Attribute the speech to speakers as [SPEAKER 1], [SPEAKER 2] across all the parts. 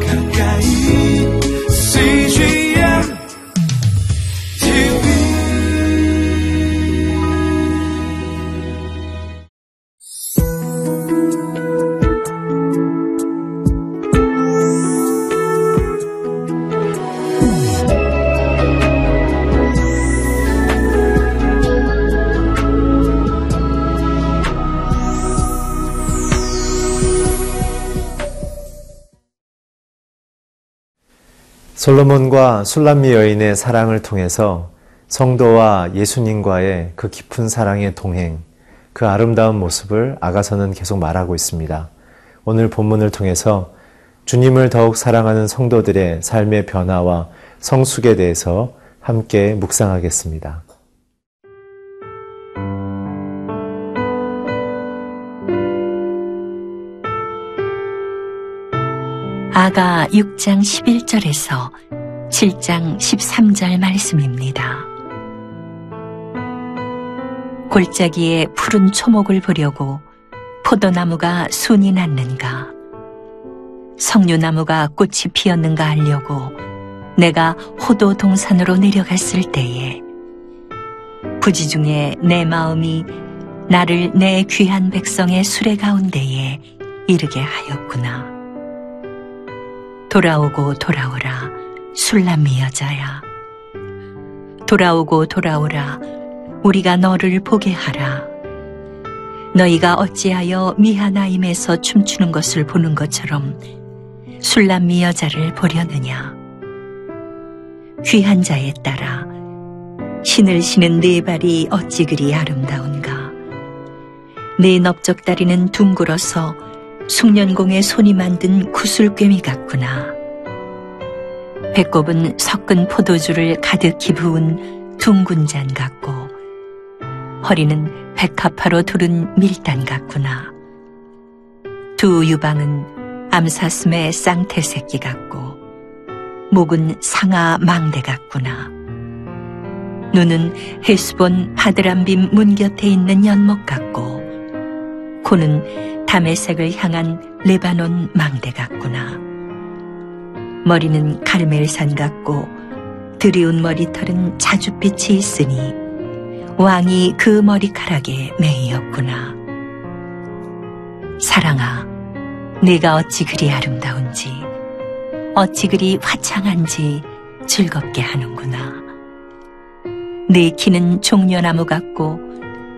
[SPEAKER 1] 가까
[SPEAKER 2] 솔로몬과 술람미 여인의 사랑을 통해서 성도와 예수님과의 그 깊은 사랑의 동행, 그 아름다운 모습을 아가서는 계속 말하고 있습니다. 오늘 본문을 통해서 주님을 더욱 사랑하는 성도들의 삶의 변화와 성숙에 대해서 함께 묵상하겠습니다.
[SPEAKER 3] 아가 6장 11절에서 7장 13절 말씀입니다. 골짜기에 푸른 초목을 보려고 포도나무가 순이 났는가, 석류나무가 꽃이 피었는가 하려고 내가 호도 동산으로 내려갔을 때에 부지 중에 내 마음이 나를 내 귀한 백성의 수레 가운데에 이르게 하였구나. 돌아오고 돌아오라 술람미 여자야. 돌아오고 돌아오라 우리가 너를 보게 하라. 너희가 어찌하여 미하나임에서 춤추는 것을 보는 것처럼 술람미 여자를 보려느냐? 귀한 자에 따라 신을 신은 네 발이 어찌 그리 아름다운가? 네 넓적다리는 둥글어서 숙련공의 손이 만든 구슬꿰미 같구나. 배꼽은 섞은 포도주를 가득히 부은 둥근 잔 같고 허리는 백합화로 두른 밀단 같구나. 두 유방은 암사슴의 쌍태 새끼 같고 목은 상아 망대 같구나. 눈은 헬스본 바드람빔 문 곁에 있는 연못 같고 코는 담의색을 향한 레바논 망대 같구나. 머리는 가르멜산 같고 드리운 머리털은 자줏빛이 있으니 왕이 그 머리카락에 매이었구나. 사랑아, 네가 어찌 그리 아름다운지, 어찌 그리 화창한지 즐겁게 하는구나. 네 키는 종려나무 같고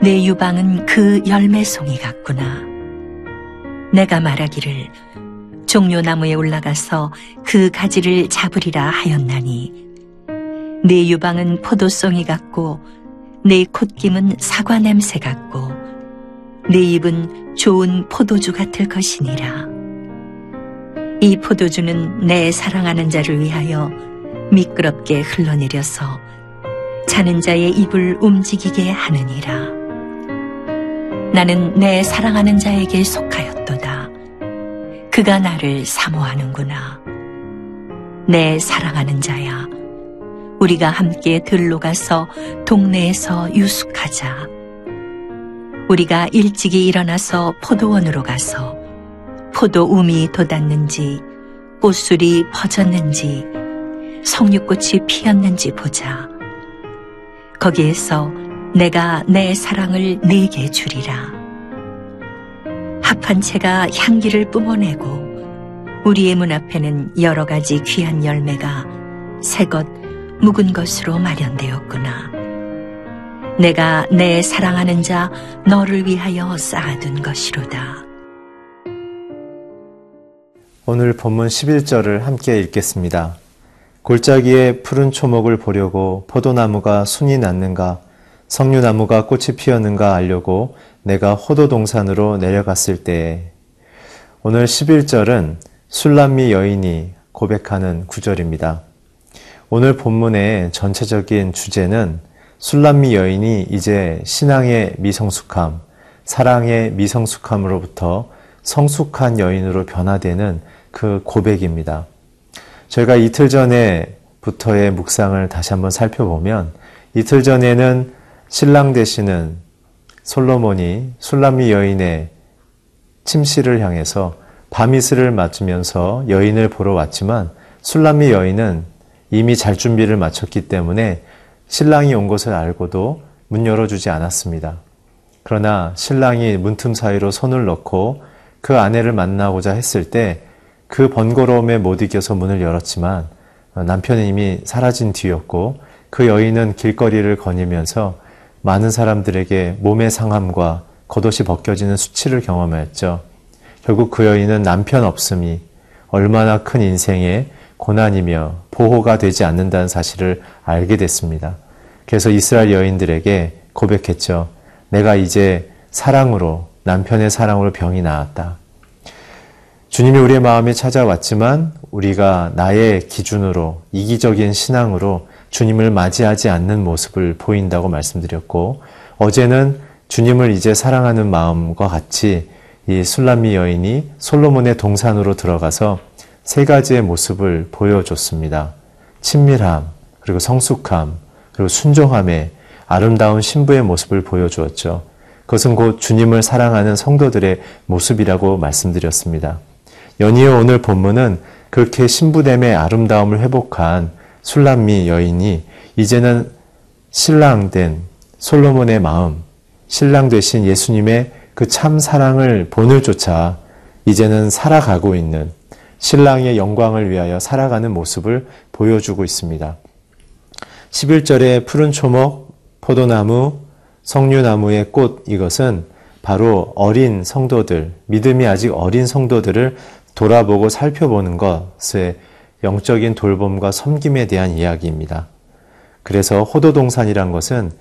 [SPEAKER 3] 내 유방은 그 열매송이 같구나. 내가 말하기를 종려나무에 올라가서 그 가지를 잡으리라 하였나니 내 유방은 포도송이 같고 내 콧김은 사과 냄새 같고 내 입은 좋은 포도주 같을 것이니라. 이 포도주는 내 사랑하는 자를 위하여 미끄럽게 흘러내려서 자는 자의 입을 움직이게 하느니라. 나는 내 사랑하는 자에게 속하였도다. 그가 나를 사모하는구나. 내 사랑하는 자야. 우리가 함께 들로 가서 동네에서 유숙하자. 우리가 일찍이 일어나서 포도원으로 가서 포도 움이 돋았는지 꽃술이 퍼졌는지 석류꽃이 피었는지 보자. 거기에서 내가 내 사랑을 네게 주리라. 합한 채가 향기를 뿜어내고 우리의 문 앞에는 여러 가지 귀한 열매가 새것 묵은 것으로 마련되었구나. 내가 내 사랑하는 자 너를 위하여 쌓아둔 것이로다.
[SPEAKER 2] 오늘 본문 11절을 함께 읽겠습니다. 골짜기에 푸른 초목을 보려고 포도나무가 순이 났는가 석류나무가 꽃이 피었는가 알려고 내가 호도동산으로 내려갔을 때에 오늘 11절은 술람미 여인이 고백하는 구절입니다. 오늘 본문의 전체적인 주제는 술람미 여인이 이제 신앙의 미성숙함, 사랑의 미성숙함으로부터 성숙한 여인으로 변화되는 그 고백입니다. 저희가 이틀 전에부터의 묵상을 다시 한번 살펴보면 이틀 전에는 신랑 되시는 솔로몬이 술람미 여인의 침실을 향해서 밤이슬을 맞으면서 여인을 보러 왔지만 술람미 여인은 이미 잘 준비를 마쳤기 때문에 신랑이 온 것을 알고도 문 열어주지 않았습니다. 그러나 신랑이 문틈 사이로 손을 넣고 그 아내를 만나고자 했을 때 그 번거로움에 못 이겨서 문을 열었지만 남편은 이미 사라진 뒤였고 그 여인은 길거리를 거니면서 많은 사람들에게 몸의 상함과 겉옷이 벗겨지는 수치를 경험하였죠. 결국 그 여인은 남편 없음이 얼마나 큰 인생의 고난이며 보호가 되지 않는다는 사실을 알게 됐습니다. 그래서 이스라엘 여인들에게 고백했죠. 내가 이제 사랑으로, 남편의 사랑으로 병이 나았다. 주님이 우리의 마음에 찾아왔지만 우리가 나의 기준으로 이기적인 신앙으로 주님을 맞이하지 않는 모습을 보인다고 말씀드렸고 어제는 주님을 이제 사랑하는 마음과 같이 이 술람미 여인이 솔로몬의 동산으로 들어가서 세 가지의 모습을 보여줬습니다. 친밀함, 그리고 성숙함, 그리고 순종함의 아름다운 신부의 모습을 보여주었죠. 그것은 곧 주님을 사랑하는 성도들의 모습이라고 말씀드렸습니다. 연이어 오늘 본문은 그렇게 신부됨의 아름다움을 회복한 술람미 여인이 이제는 신랑된 솔로몬의 마음, 신랑 되신 예수님의 그 참 사랑을 본을 쫓아 이제는 살아가고 있는 신랑의 영광을 위하여 살아가는 모습을 보여주고 있습니다. 11절에 푸른 초목, 포도나무, 석류나무의 꽃 이것은 바로 어린 성도들, 믿음이 아직 어린 성도들을 돌아보고 살펴보는 것의 영적인 돌봄과 섬김에 대한 이야기입니다. 그래서 호도동산이란 것은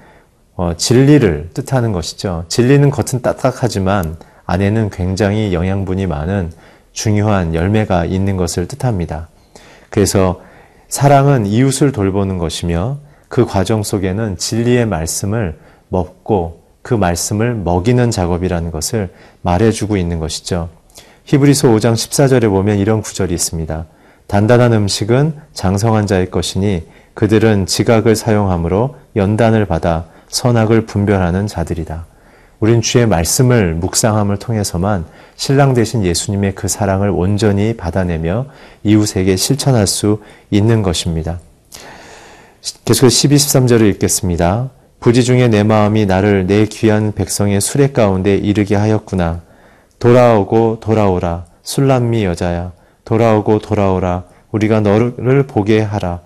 [SPEAKER 2] 어, 진리를 뜻하는 것이죠. 진리는 겉은 딱딱하지만 안에는 굉장히 영양분이 많은 중요한 열매가 있는 것을 뜻합니다. 그래서 사랑은 이웃을 돌보는 것이며 그 과정 속에는 진리의 말씀을 먹고 그 말씀을 먹이는 작업이라는 것을 말해주고 있는 것이죠. 히브리서 5장 14절에 보면 이런 구절이 있습니다. 단단한 음식은 장성한 자의 것이니 그들은 지각을 사용함으로 연단을 받아 선악을 분별하는 자들이다. 우린 주의 말씀을 묵상함을 통해서만 신랑 되신 예수님의 그 사랑을 온전히 받아내며 이웃에게 실천할 수 있는 것입니다. 계속 12, 13절을 읽겠습니다. 부지 중에 내 마음이 나를 내 귀한 백성의 수레 가운데 이르게 하였구나. 돌아오고 돌아오라. 술람미 여자야. 돌아오고 돌아오라. 우리가 너를 보게 하라.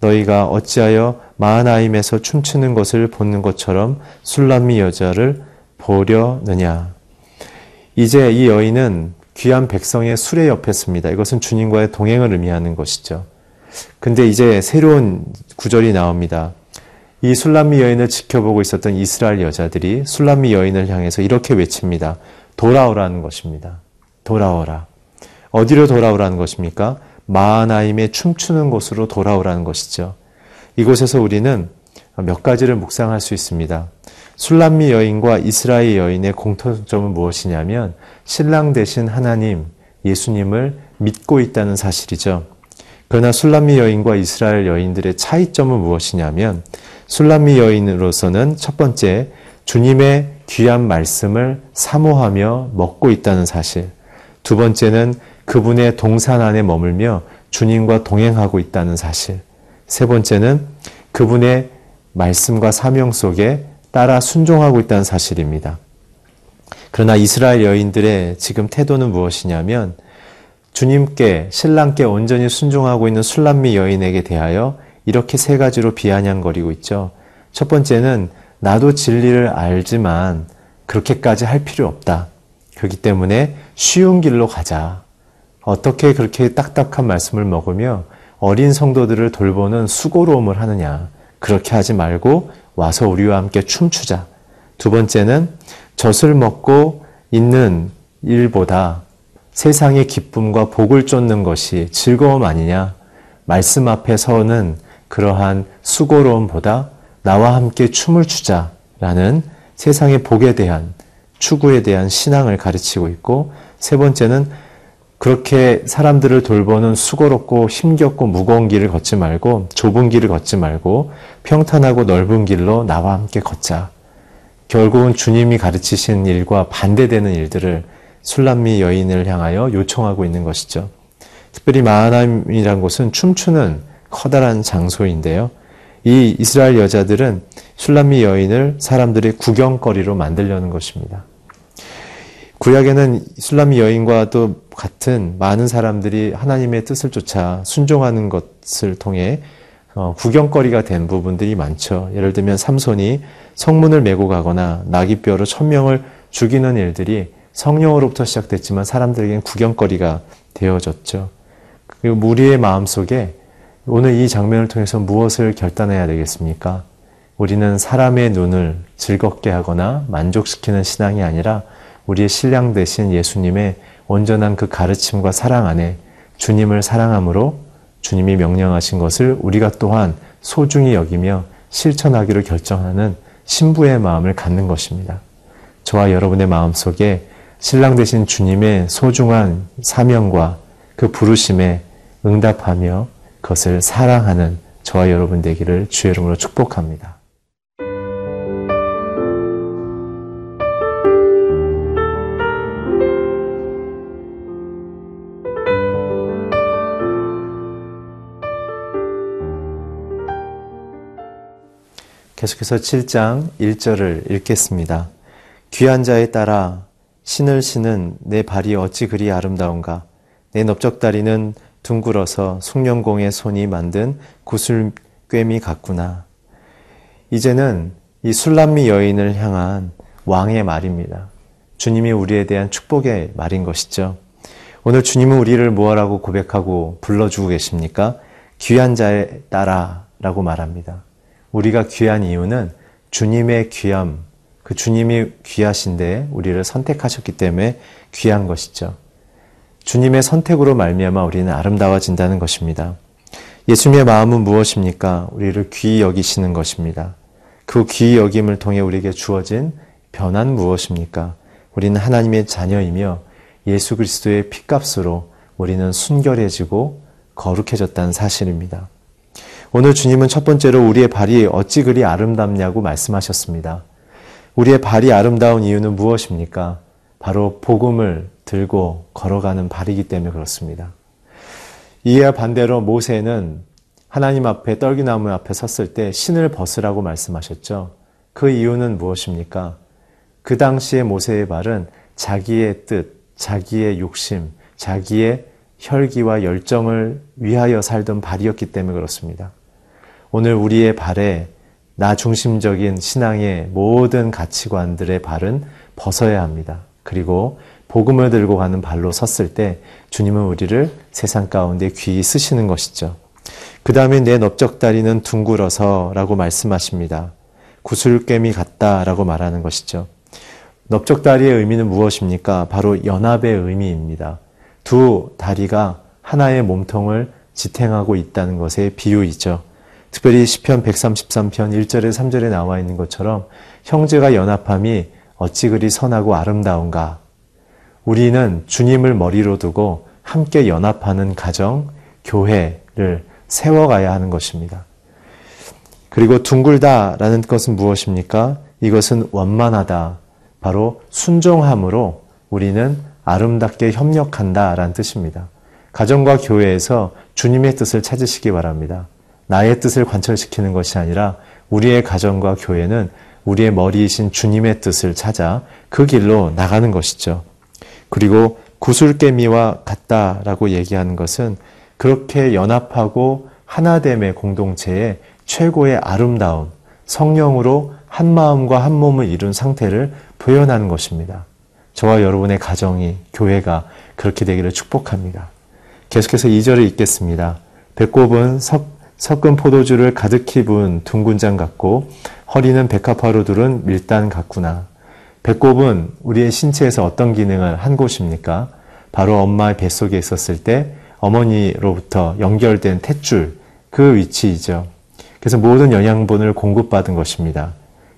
[SPEAKER 2] 너희가 어찌하여 마하나임에서 춤추는 것을 보는 것처럼 술람미 여자를 보려느냐. 이제 이 여인은 귀한 백성의 수레 옆에 습니다. 이것은 주님과의 동행을 의미하는 것이죠. 근데 이제 새로운 구절이 나옵니다. 이 술람미 여인을 지켜보고 있었던 이스라엘 여자들이 술람미 여인을 향해서 이렇게 외칩니다. 돌아오라는 것입니다. 돌아오라. 어디로 돌아오라는 것입니까? 마하나임의 춤추는 곳으로 돌아오라는 것이죠. 이곳에서 우리는 몇 가지를 묵상할 수 있습니다. 술람미 여인과 이스라엘 여인의 공통점은 무엇이냐면 신랑 대신 하나님, 예수님을 믿고 있다는 사실이죠. 그러나 술람미 여인과 이스라엘 여인들의 차이점은 무엇이냐면 술람미 여인으로서는 첫 번째 주님의 귀한 말씀을 사모하며 먹고 있다는 사실. 두 번째는 그분의 동산 안에 머물며 주님과 동행하고 있다는 사실. 세 번째는 그분의 말씀과 사명 속에 따라 순종하고 있다는 사실입니다. 그러나 이스라엘 여인들의 지금 태도는 무엇이냐면 주님께 신랑께 온전히 순종하고 있는 술람미 여인에게 대하여 이렇게 세 가지로 비아냥거리고 있죠. 첫 번째는 나도 진리를 알지만 그렇게까지 할 필요 없다. 그렇기 때문에 쉬운 길로 가자. 어떻게 그렇게 딱딱한 말씀을 먹으며 어린 성도들을 돌보는 수고로움을 하느냐. 그렇게 하지 말고 와서 우리와 함께 춤추자. 두 번째는 젖을 먹고 있는 일보다 세상의 기쁨과 복을 쫓는 것이 즐거움 아니냐. 말씀 앞에 서는 그러한 수고로움보다 나와 함께 춤을 추자라는 세상의 복에 대한 추구에 대한 신앙을 가르치고 있고 세 번째는 그렇게 사람들을 돌보는 수고롭고 힘겹고 무거운 길을 걷지 말고 좁은 길을 걷지 말고 평탄하고 넓은 길로 나와 함께 걷자. 결국은 주님이 가르치신 일과 반대되는 일들을 술람미 여인을 향하여 요청하고 있는 것이죠. 특별히 마하나임이란 곳은 춤추는 커다란 장소인데요. 이 이스라엘 여자들은 술람미 여인을 사람들의 구경거리로 만들려는 것입니다. 구약에는 술람미 여인과도 같은 많은 사람들이 하나님의 뜻을 쫓아 순종하는 것을 통해 어, 구경거리가 된 부분들이 많죠. 예를 들면 삼손이 성문을 메고 가거나 나귀뼈로 천명을 죽이는 일들이 성령으로부터 시작됐지만 사람들에겐 구경거리가 되어졌죠. 그리고 우리의 마음속에 오늘 이 장면을 통해서 무엇을 결단해야 되겠습니까? 우리는 사람의 눈을 즐겁게 하거나 만족시키는 신앙이 아니라 우리의 신랑 되신 예수님의 온전한 그 가르침과 사랑 안에 주님을 사랑함으로 주님이 명령하신 것을 우리가 또한 소중히 여기며 실천하기로 결정하는 신부의 마음을 갖는 것입니다. 저와 여러분의 마음 속에 신랑 되신 주님의 소중한 사명과 그 부르심에 응답하며 그것을 사랑하는 저와 여러분 되기를 주의 이름으로 축복합니다. 계속해서 7장 1절을 읽겠습니다. 귀한 자에 따라 신을 신은 내 발이 어찌 그리 아름다운가. 내 넓적다리는 둥글어서 숭령공의 손이 만든 구슬꿰미 같구나. 이제는 이 술람미 여인을 향한 왕의 말입니다. 주님이 우리에 대한 축복의 말인 것이죠. 오늘 주님은 우리를 무엇라고 고백하고 불러주고 계십니까? 귀한 자에 따라 라고 말합니다. 우리가 귀한 이유는 주님의 귀함, 그 주님이 귀하신데 우리를 선택하셨기 때문에 귀한 것이죠. 주님의 선택으로 말미암아 우리는 아름다워진다는 것입니다. 예수님의 마음은 무엇입니까? 우리를 귀히 여기시는 것입니다. 그 귀히 여김을 통해 우리에게 주어진 변화는 무엇입니까? 우리는 하나님의 자녀이며 예수 그리스도의 피값으로 우리는 순결해지고 거룩해졌다는 사실입니다. 오늘 주님은 첫 번째로 우리의 발이 어찌 그리 아름답냐고 말씀하셨습니다. 우리의 발이 아름다운 이유는 무엇입니까? 바로 복음을 들고 걸어가는 발이기 때문에 그렇습니다. 이와 반대로 모세는 하나님 앞에 떨기나무 앞에 섰을 때 신을 벗으라고 말씀하셨죠. 그 이유는 무엇입니까? 그 당시에 모세의 발은 자기의 뜻, 자기의 욕심, 자기의 혈기와 열정을 위하여 살던 발이었기 때문에 그렇습니다. 오늘 우리의 발에 나 중심적인 신앙의 모든 가치관들의 발은 벗어야 합니다. 그리고 복음을 들고 가는 발로 섰을 때 주님은 우리를 세상 가운데 귀히 쓰시는 것이죠. 그 다음에 내 넓적다리는 둥글어서 라고 말씀하십니다. 구슬괭이 같다 라고 말하는 것이죠. 넓적다리의 의미는 무엇입니까? 바로 연합의 의미입니다. 두 다리가 하나의 몸통을 지탱하고 있다는 것의 비유이죠. 특별히 시편 133편 1절에 3절에 나와 있는 것처럼 형제가 연합함이 어찌 그리 선하고 아름다운가. 우리는 주님을 머리로 두고 함께 연합하는 가정, 교회를 세워가야 하는 것입니다. 그리고 둥글다라는 것은 무엇입니까? 이것은 원만하다. 바로 순종함으로 우리는 아름답게 협력한다라는 뜻입니다. 가정과 교회에서 주님의 뜻을 찾으시기 바랍니다. 나의 뜻을 관철시키는 것이 아니라 우리의 가정과 교회는 우리의 머리이신 주님의 뜻을 찾아 그 길로 나가는 것이죠. 그리고 구슬개미와 같다라고 얘기하는 것은 그렇게 연합하고 하나됨의 공동체의 최고의 아름다움, 성령으로 한 마음과 한 몸을 이룬 상태를 표현하는 것입니다. 저와 여러분의 가정이, 교회가 그렇게 되기를 축복합니다. 계속해서 2절을 읽겠습니다. 배꼽은 석 섞은 포도주를 가득히 부은 둥근 장 같고 허리는 백합화로 두른 밀단 같구나. 배꼽은 우리의 신체에서 어떤 기능을 한 곳입니까? 바로 엄마의 뱃속에 있었을 때 어머니로부터 연결된 탯줄 그 위치이죠. 그래서 모든 영양분을 공급받은 것입니다.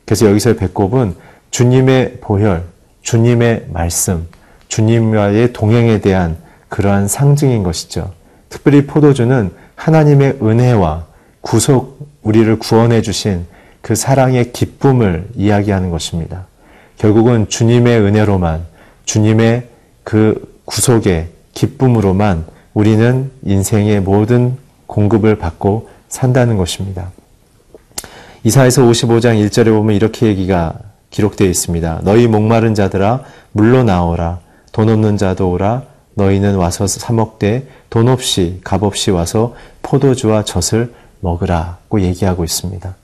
[SPEAKER 2] 그래서 여기서 배꼽은 주님의 보혈, 주님의 말씀, 주님과의 동행에 대한 그러한 상징인 것이죠. 특별히 포도주는 하나님의 은혜와 구속, 우리를 구원해 주신 그 사랑의 기쁨을 이야기하는 것입니다. 결국은 주님의 은혜로만, 주님의 그 구속의 기쁨으로만 우리는 인생의 모든 공급을 받고 산다는 것입니다. 이사에서 55장 1절에 보면 이렇게 얘기가 기록되어 있습니다. 너희 목마른 자들아 물러 나오라 돈 없는 자도 오라 너희는 와서 사 먹되 돈 없이 값 없이 와서 포도주와 젖을 먹으라고 얘기하고 있습니다.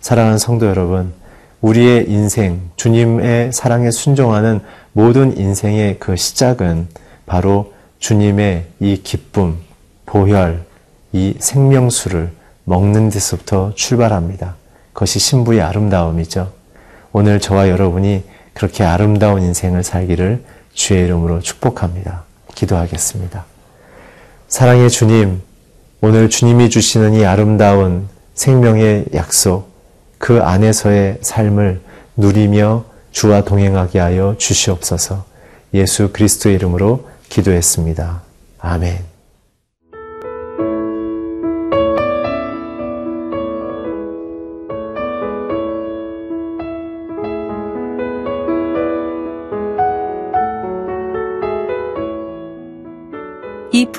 [SPEAKER 2] 사랑하는 성도 여러분, 우리의 인생, 주님의 사랑에 순종하는 모든 인생의 그 시작은 바로 주님의 이 기쁨, 보혈, 이 생명수를 먹는 데서부터 출발합니다. 그것이 신부의 아름다움이죠. 오늘 저와 여러분이 그렇게 아름다운 인생을 살기를 주의 이름으로 축복합니다. 기도하겠습니다. 사랑의 주님, 오늘 주님이 주시는 이 아름다운 생명의 약속, 그 안에서의 삶을 누리며 주와 동행하게 하여 주시옵소서 예수 그리스도의 이름으로 기도했습니다. 아멘.